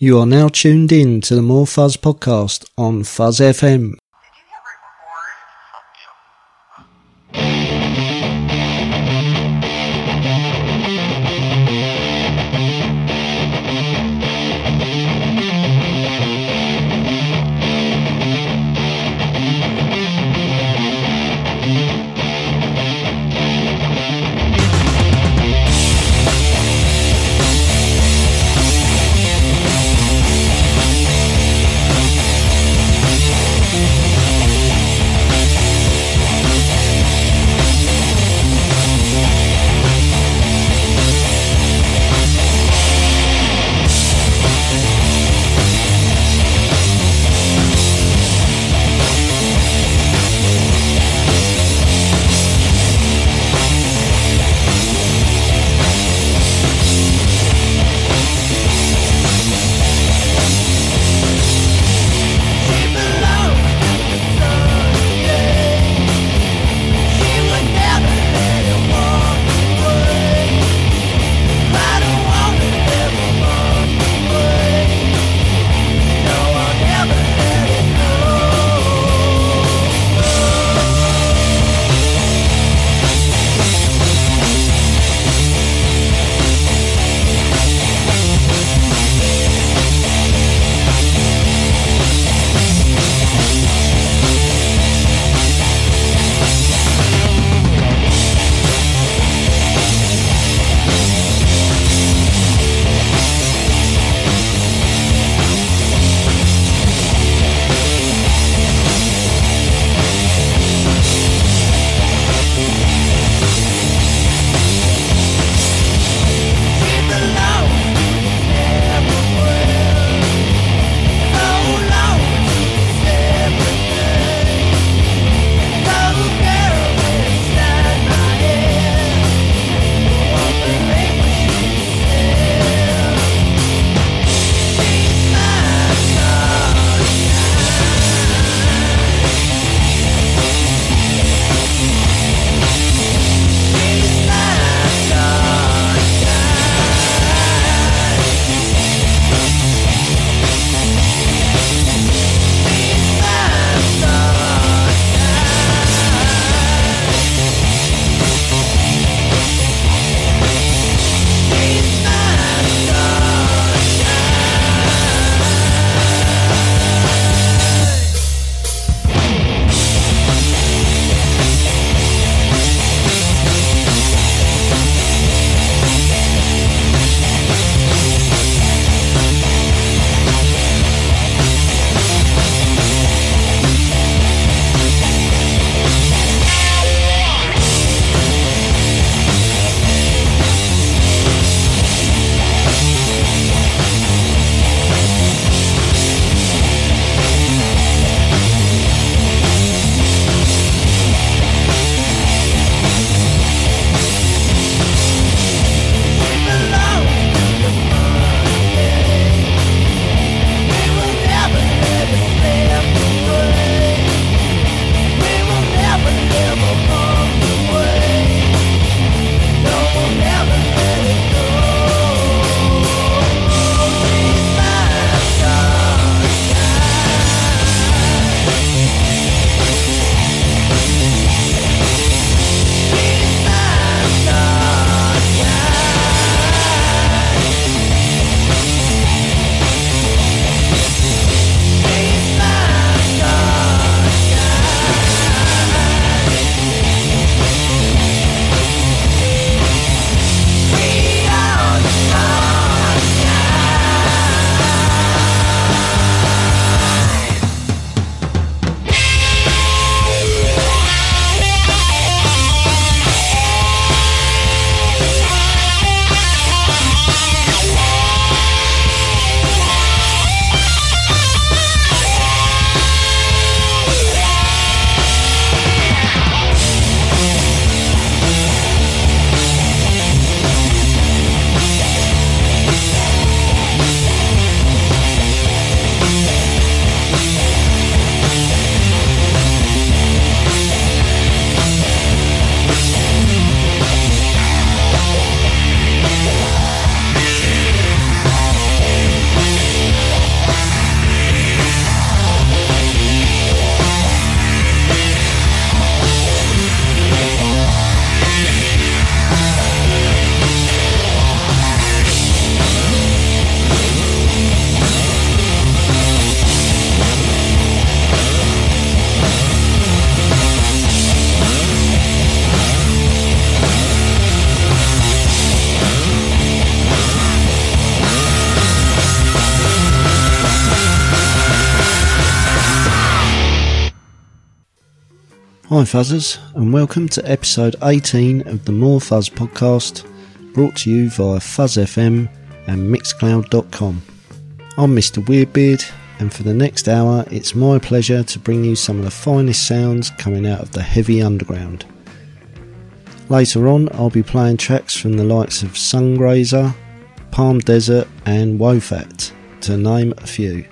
You are now tuned in to the More Fuzz podcast on Fuzz FM. Fuzzers, and welcome to episode 18 of the More Fuzz podcast, brought to you via Fuzz FM and Mixcloud.com. I'm Mr. Weirdbeard, and for the next hour, it's my pleasure to bring you some of the finest sounds coming out of the heavy underground. Later on, I'll be playing tracks from the likes of Sungrazer, Palm Desert, and Wo Fat, to name a few.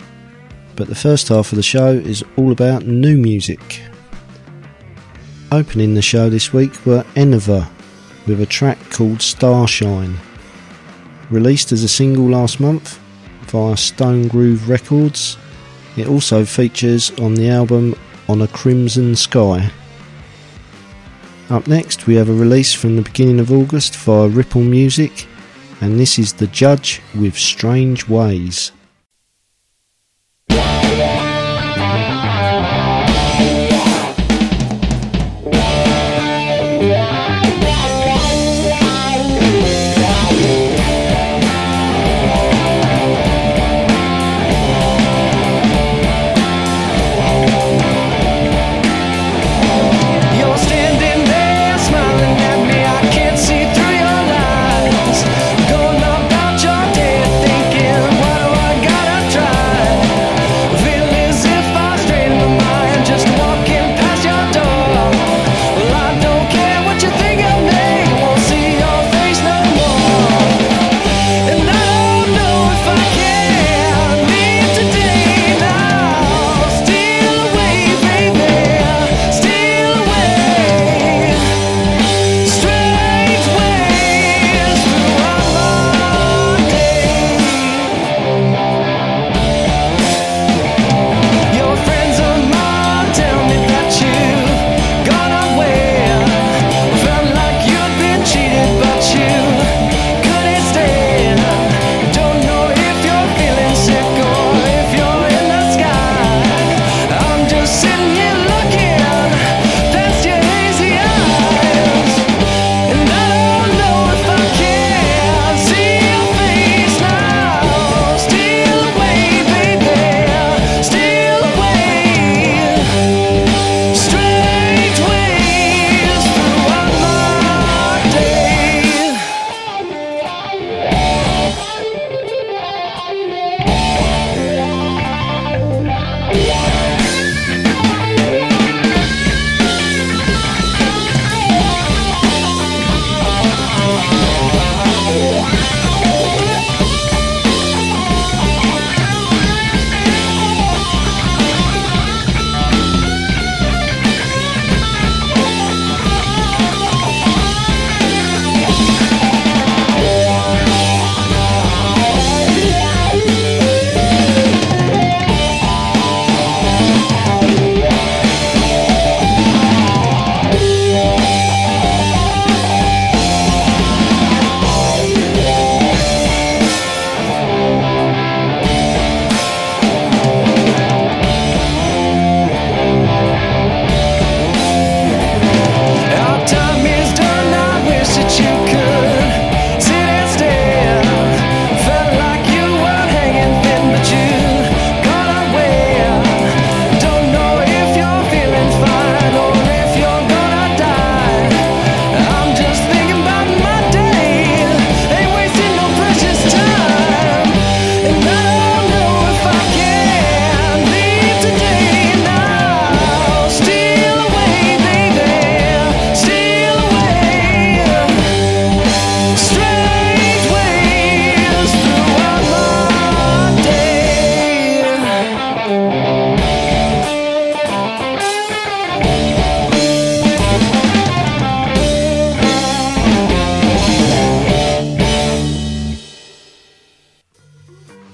But the first half of the show is all about new music Opening the show this week were Enova with a track called Starshine. Released as a single last month via Stone Groove Records, it also features on the album On a Crimson Sky. Up next, we have a release from the beginning of August via Ripple Music, and this is The Judge with Strange Ways.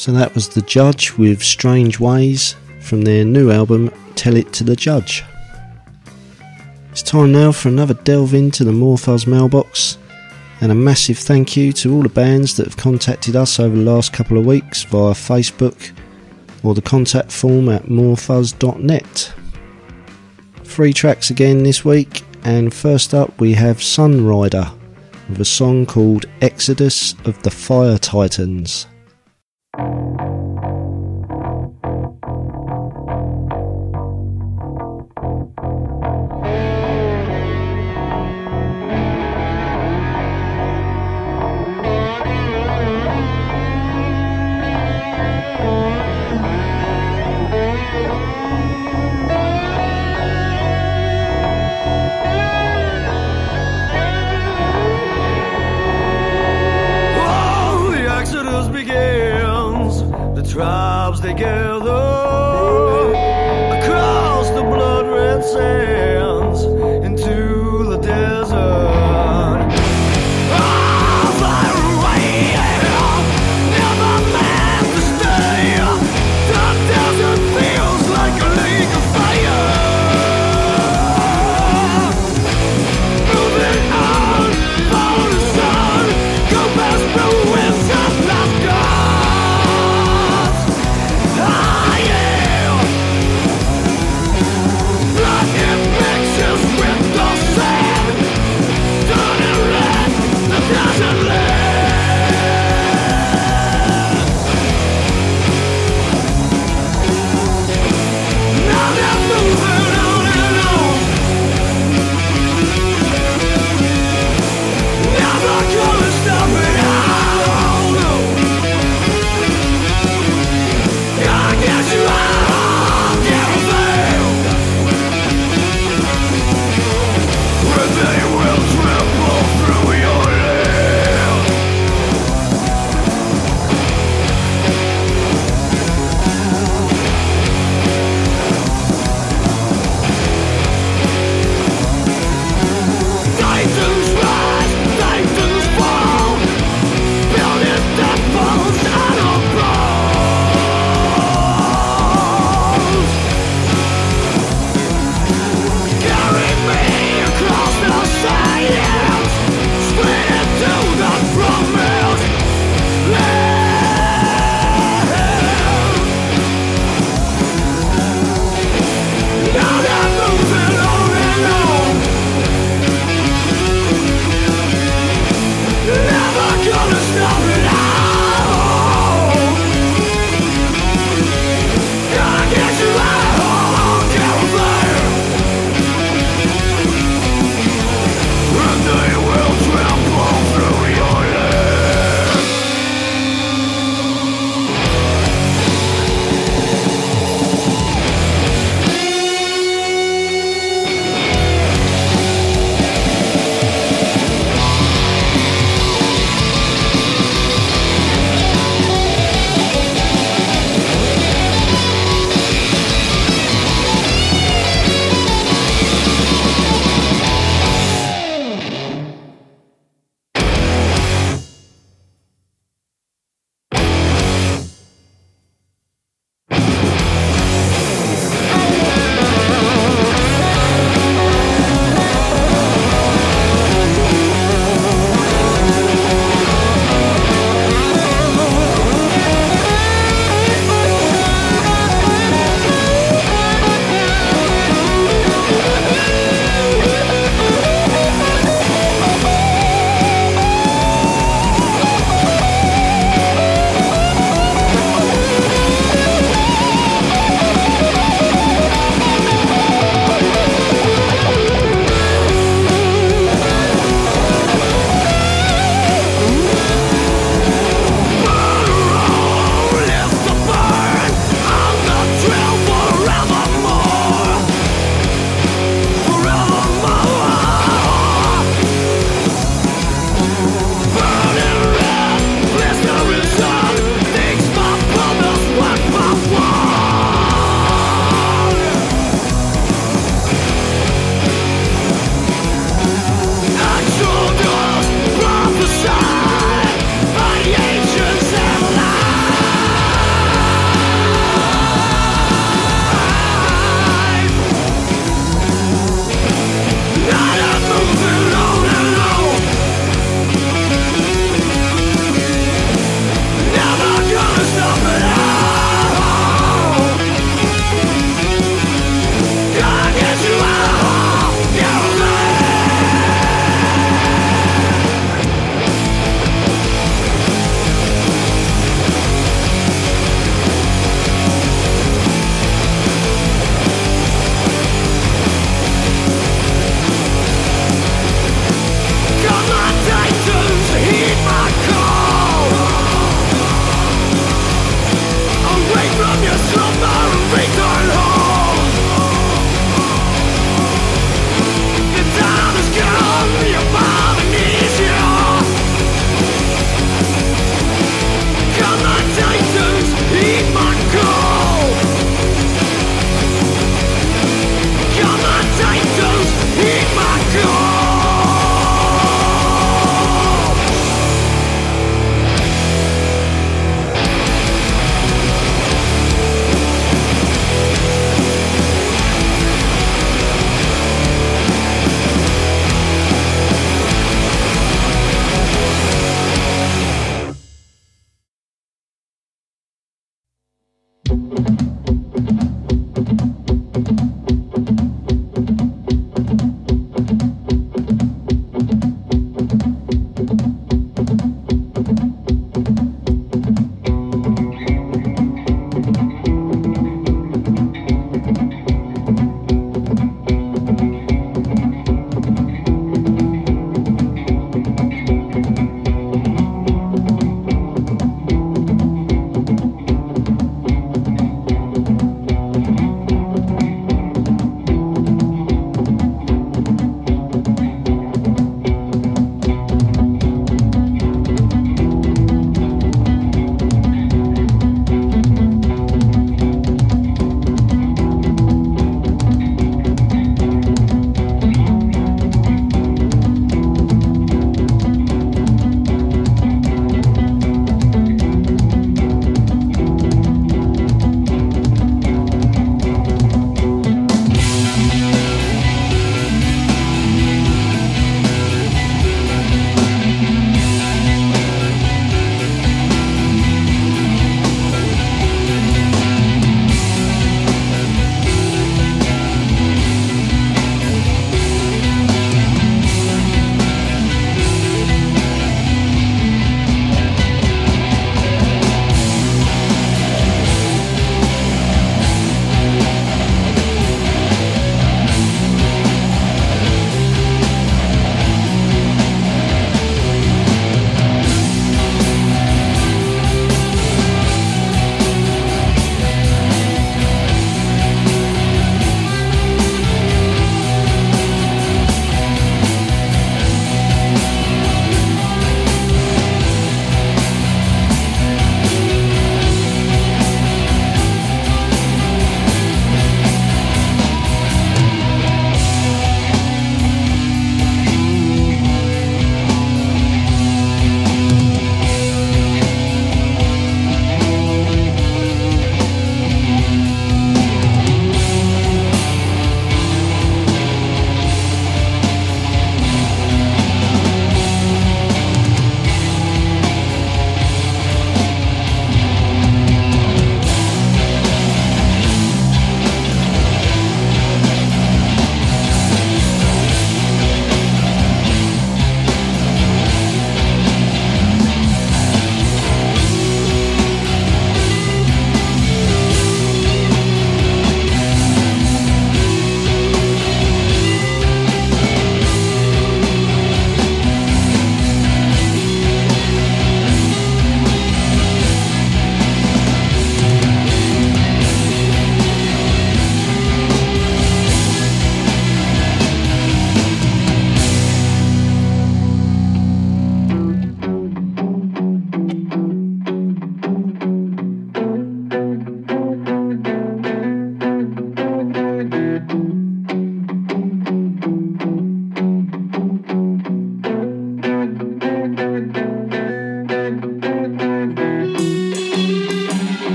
So that was The Judge with Strange Ways from their new album Tell It to the Judge. It's time now for another delve into the Fuzz mailbox and a massive thank you to all the bands that have contacted us over the last couple of weeks via Facebook or the contact form at morefuzz.net. Three tracks again this week, and first up we have Sunrider with a song called Exodus of the Fire Titans. Thank you.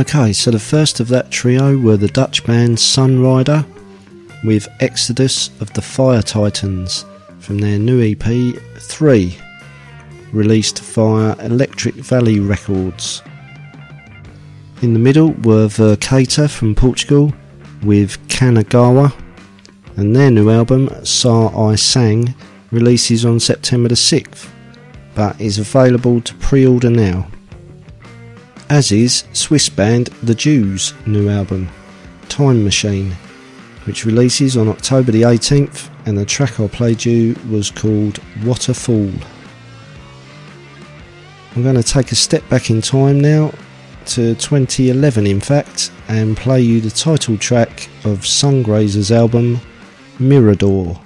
Okay, so the first of that trio were the Dutch band Sunrider with Exodus of the Fire Titans from their new EP 3, released via Electric Valley Records. In the middle were Vercator from Portugal with Kanagawa, and their new album, Sa I Sang, releases on September the 6th, but is available to pre order now. As is Swiss band The Jews' new album, Time Machine, which releases on October the 18th, and the track I played you was called What a Fool. I'm going to take a step back in time now to 2011, in fact, and play you the title track of Sungrazer's album Mirador.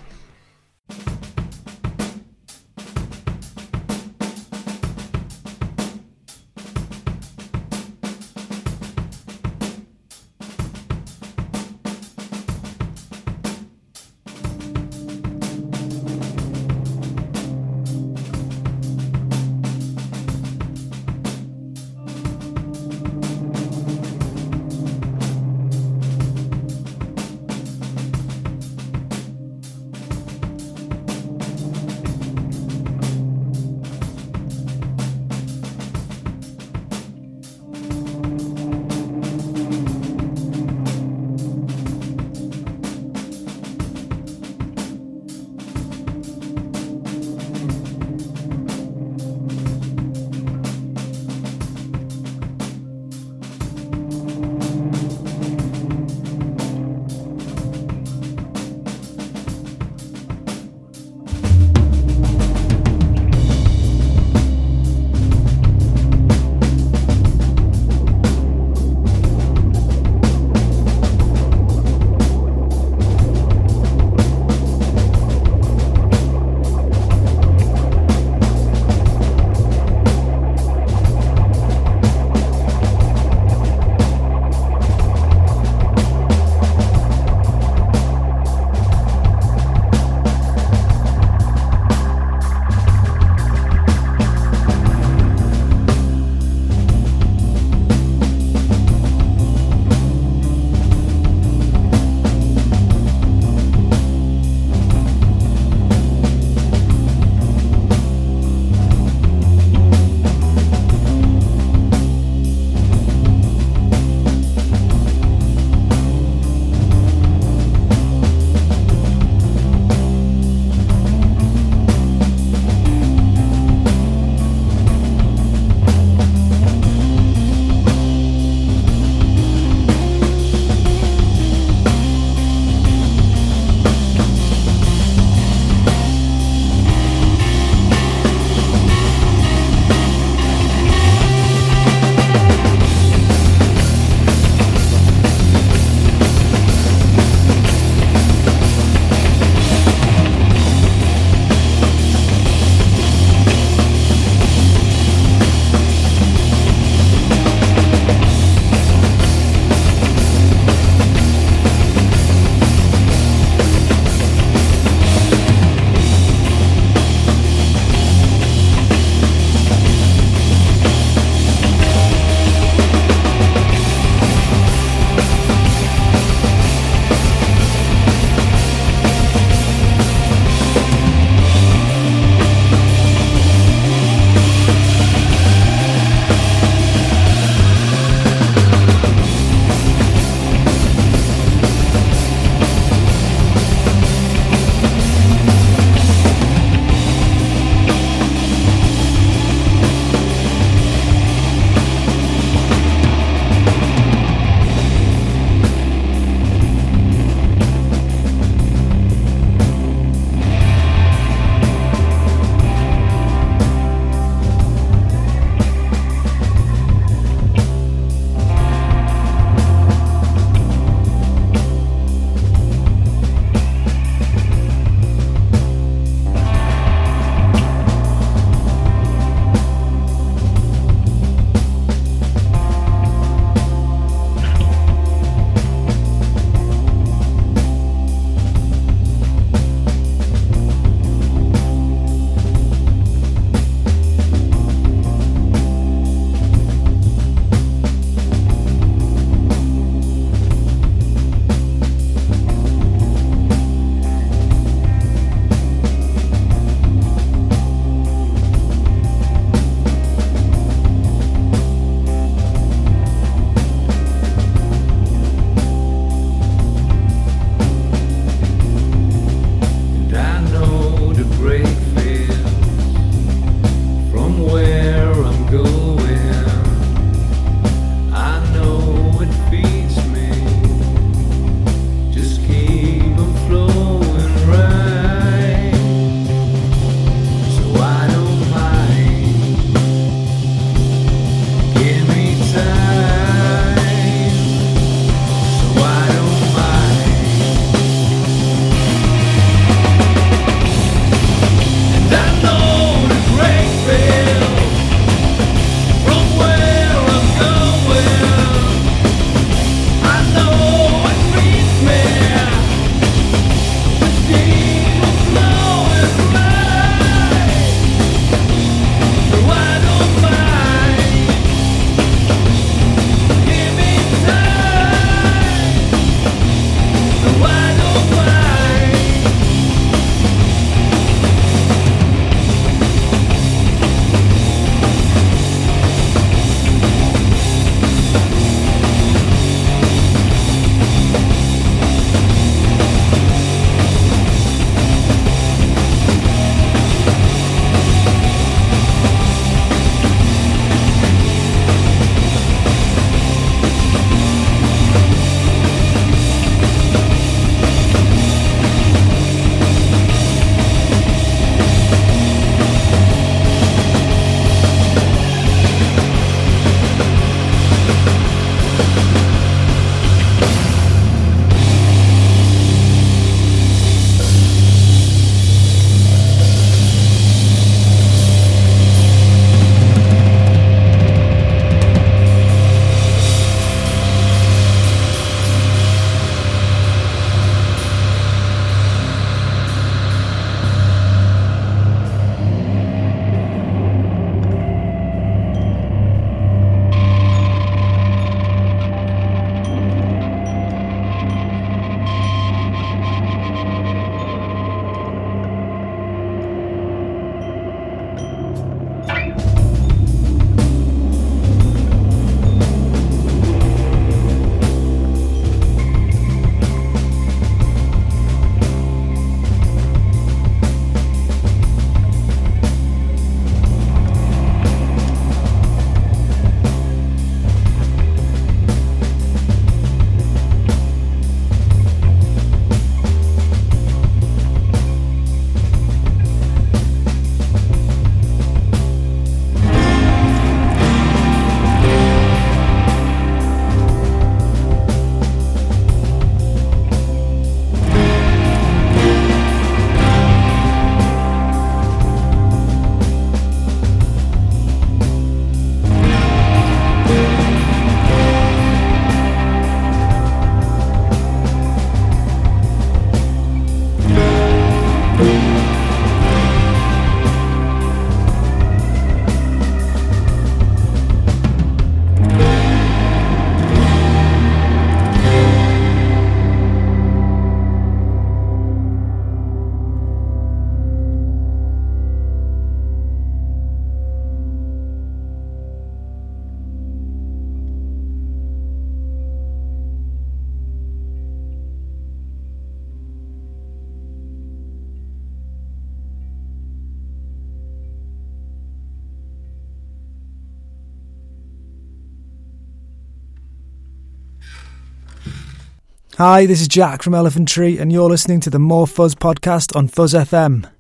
Hi, this is Jack from Elephant Tree, and you're listening to the More Fuzz podcast on Fuzz FM.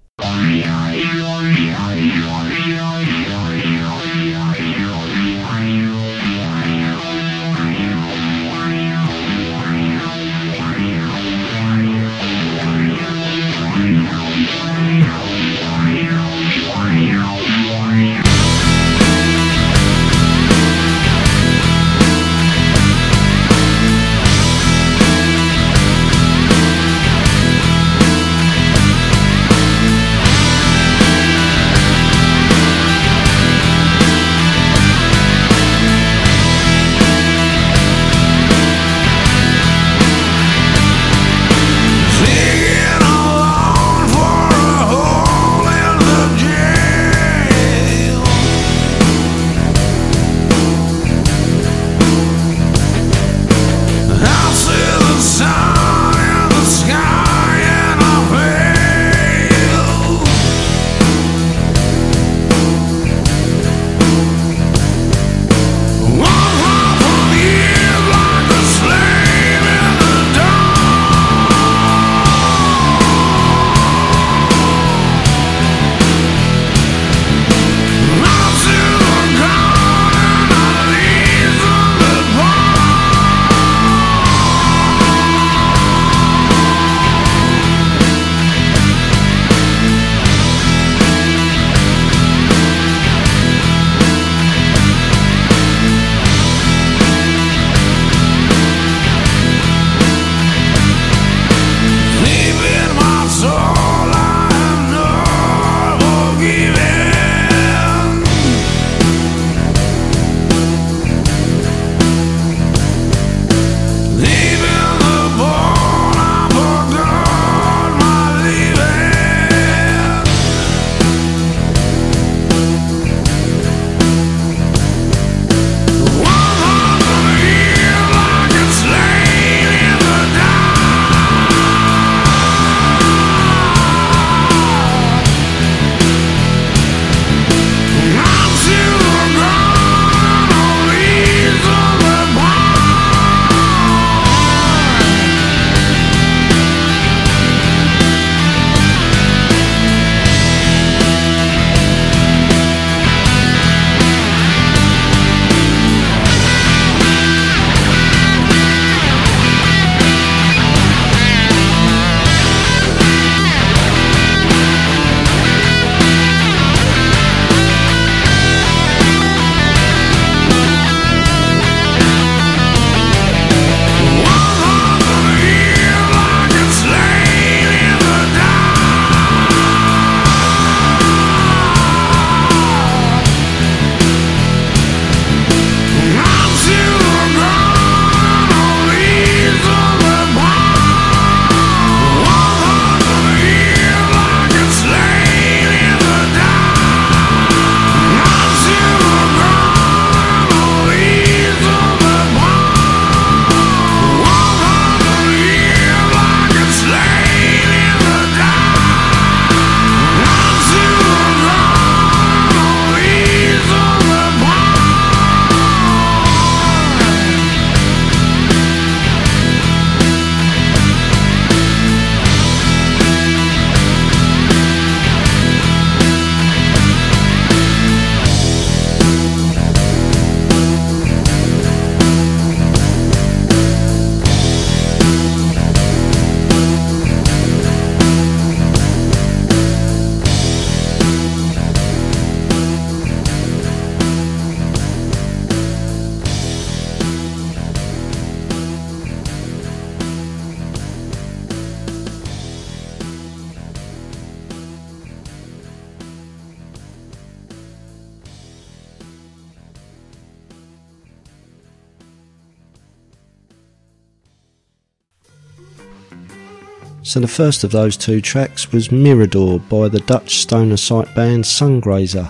So the first of those two tracks was Mirador by the Dutch stoner psych band Sungrazer,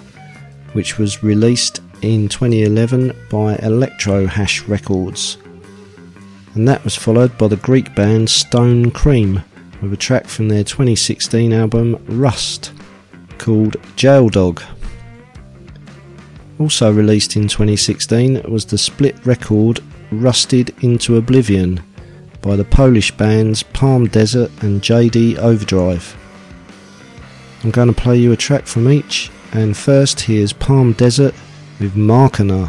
which was released in 2011 by Elektrohasch Records. And that was followed by the Greek band Stone Cream with a track from their 2016 album Rust called Jail Dog. Also released in 2016 was the split record Rusted into Oblivion by the Polish bands Palm Desert and JD Overdrive. I'm going to play you a track from each, and first here's Palm Desert with Markener.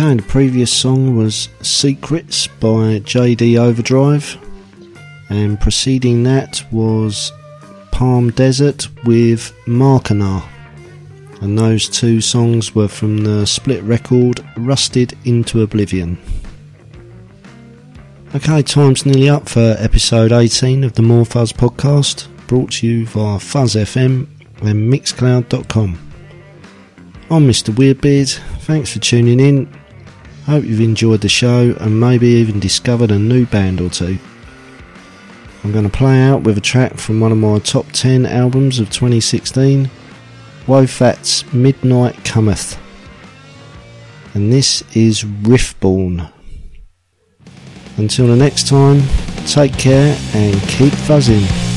Okay, the previous song was Secrets by JD Overdrive, and preceding that was Palm Desert with Markanar. And those two songs were from the split record Rusted into Oblivion. Okay, time's nearly up for episode 18 of the More Fuzz podcast, brought to you via Fuzz FM and Mixcloud.com. I'm Mr. Weirdbeard, thanks for tuning in. Hope you've enjoyed the show and maybe even discovered a new band or two. I'm going to play out with a track from one of my top 10 albums of 2016, Wo Fat's Midnight Cometh. And this is Riffborn. Until the next time, take care and keep fuzzing.